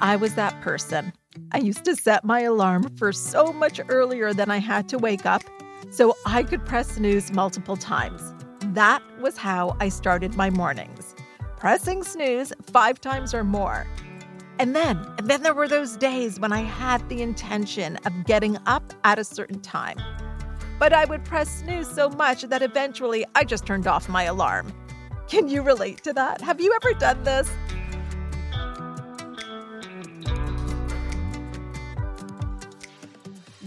I was that person. I used to set my alarm for so much earlier than I had to wake up so I could press snooze multiple times. That was how I started my mornings, pressing snooze five times or more. And then, and then there were those days when I had the intention of getting up at a certain time. But I would press snooze so much that eventually I just turned off my alarm. Can you relate to that? Have you ever done this?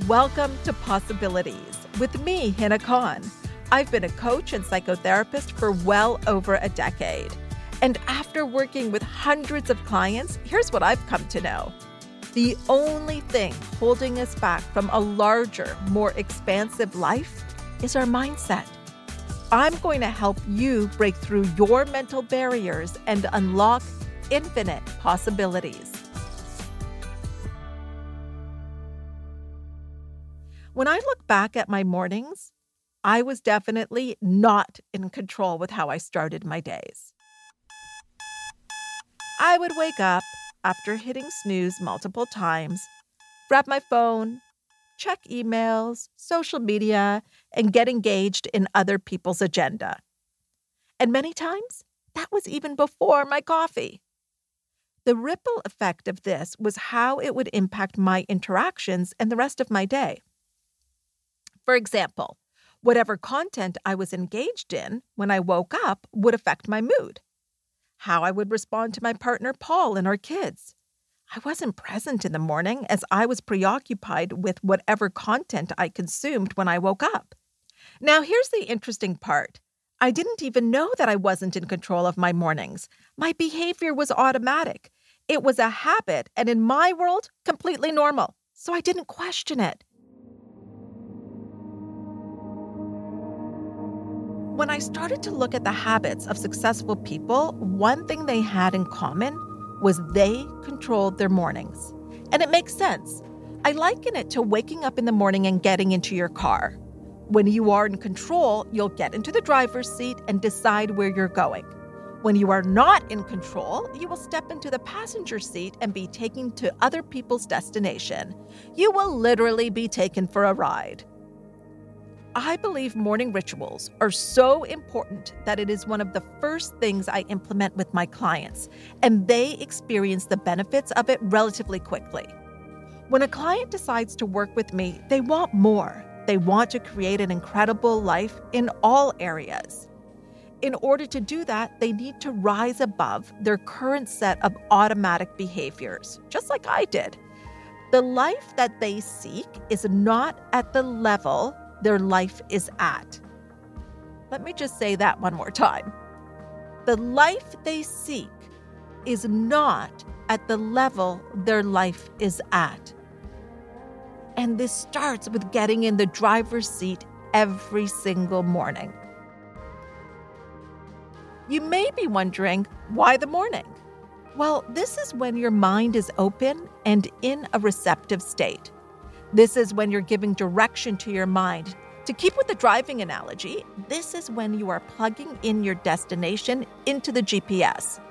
Welcome to Possibilities with me, Hina Khan. I've been a coach and psychotherapist for well over a decade. And after working with hundreds of clients, here's what I've come to know. The only thing holding us back from a larger, more expansive life is our mindset. I'm going to help you break through your mental barriers and unlock infinite possibilities. When I look back at my mornings, I was definitely not in control with how I started my days. I would wake up after hitting snooze multiple times, grab my phone, check emails, social media, and get engaged in other people's agenda. And many times, that was even before my coffee. The ripple effect of this was how it would impact my interactions and the rest of my day. For example, whatever content I was engaged in when I woke up would affect my mood. How I would respond to my partner Paul and our kids. I wasn't present in the morning as I was preoccupied with whatever content I consumed when I woke up. Now, here's the interesting part. I didn't even know that I wasn't in control of my mornings. My behavior was automatic. It was a habit, and in my world, completely normal. So I didn't question it. When I started to look at the habits of successful people, one thing they had in common was they controlled their mornings. And it makes sense. I liken it to waking up in the morning and getting into your car. When you are in control, you'll get into the driver's seat and decide where you're going. When you are not in control, you will step into the passenger seat and be taken to other people's destination. You will literally be taken for a ride. I believe morning rituals are so important that it is one of the first things I implement with my clients, and they experience the benefits of it relatively quickly. When a client decides to work with me, they want more. They want to create an incredible life in all areas. In order to do that, they need to rise above their current set of automatic behaviors, just like I did. The life that they seek is not at the level their life is at. Let me just say that one more time. The life they seek is not at the level their life is at. And this starts with getting in the driver's seat every single morning. You may be wondering why the morning? Well, this is when your mind is open and in a receptive state. This is when you're giving direction to your mind. To keep with the driving analogy, this is when you are plugging in your destination into the GPS.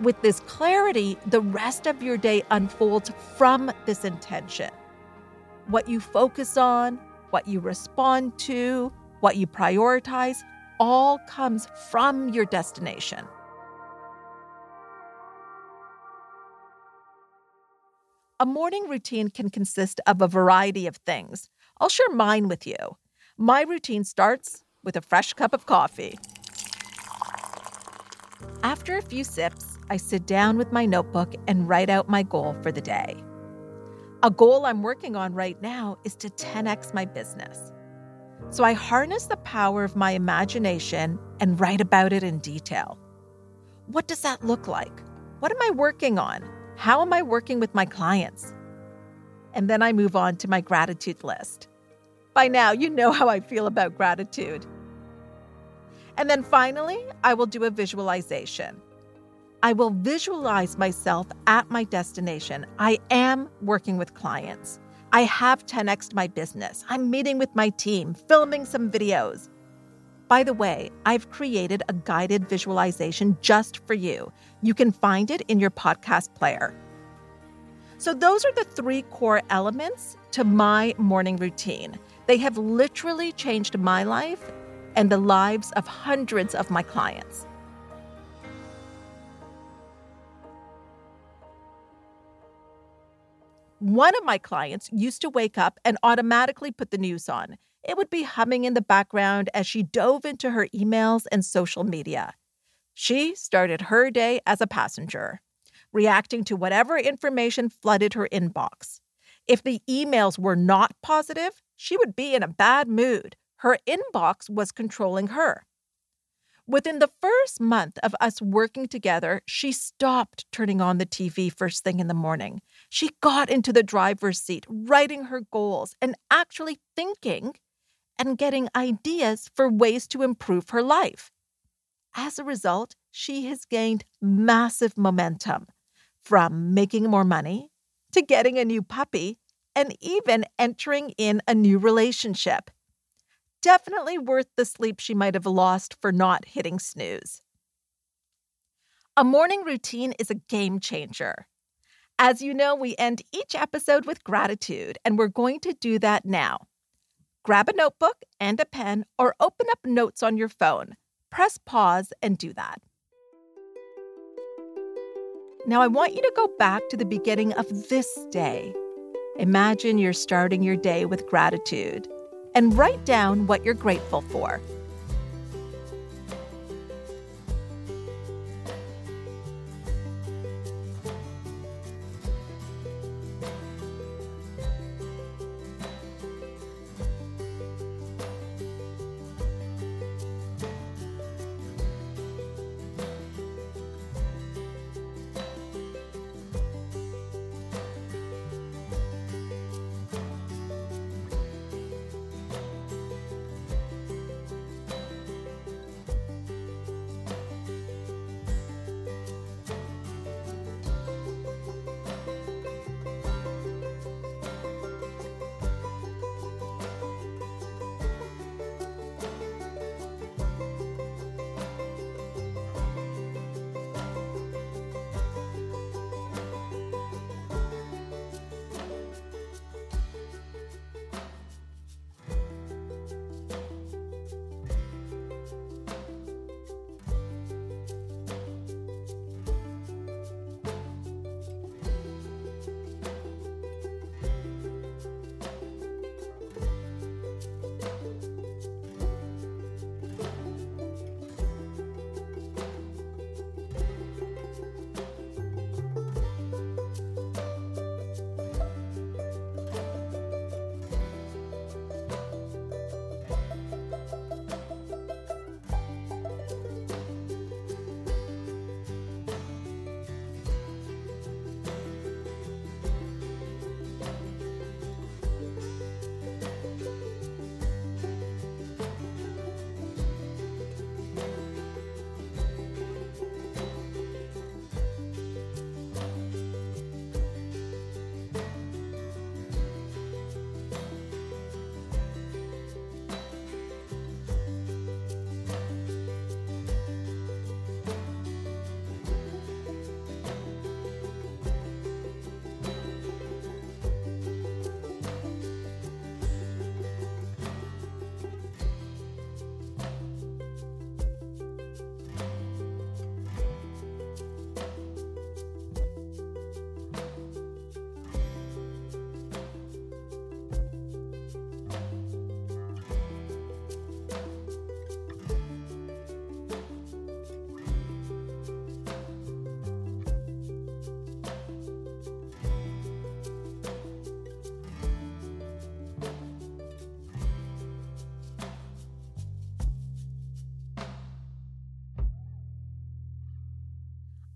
With this clarity, the rest of your day unfolds from this intention. What you focus on, what you respond to, what you prioritize, all comes from your destination. A morning routine can consist of a variety of things. I'll share mine with you. My routine starts with a fresh cup of coffee. After a few sips, I sit down with my notebook and write out my goal for the day. A goal I'm working on right now is to 10x my business. So I harness the power of my imagination and write about it in detail. What does that look like? What am I working on? How am I working with my clients? And then I move on to my gratitude list. By now, you know how I feel about gratitude. And then finally, I will do a visualization. I will visualize myself at my destination. I am working with clients. I have 10x my business. I'm meeting with my team, filming some videos. By the way, I've created a guided visualization just for you. You can find it in your podcast player. So, those are the three core elements to my morning routine. They have literally changed my life and the lives of hundreds of my clients. One of my clients used to wake up and automatically put the news on. It would be humming in the background as she dove into her emails and social media. She started her day as a passenger, reacting to whatever information flooded her inbox. If the emails were not positive, she would be in a bad mood. Her inbox was controlling her. Within the first month of us working together, she stopped turning on the TV first thing in the morning. She got into the driver's seat, writing her goals and actually thinking and getting ideas for ways to improve her life. As a result, she has gained massive momentum from making more money to getting a new puppy and even entering in a new relationship definitely worth the sleep she might have lost for not hitting snooze. A morning routine is a game changer. As you know, we end each episode with gratitude, and we're going to do that now. Grab a notebook and a pen, or open up notes on your phone. Press pause and do that. Now, I want you to go back to the beginning of this day. Imagine you're starting your day with gratitude and write down what you're grateful for.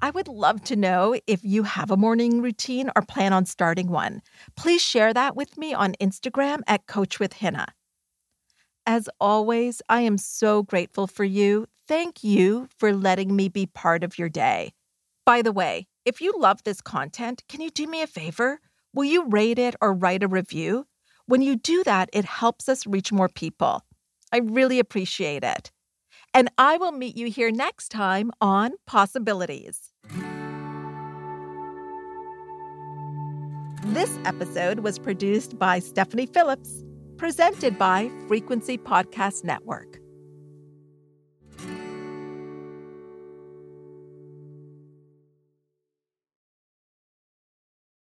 I would love to know if you have a morning routine or plan on starting one. Please share that with me on Instagram at Coach with. As always, I am so grateful for you. Thank you for letting me be part of your day. By the way, if you love this content, can you do me a favor? Will you rate it or write a review? When you do that, it helps us reach more people. I really appreciate it. And I will meet you here next time on Possibilities. This episode was produced by Stephanie Phillips, presented by Frequency Podcast Network.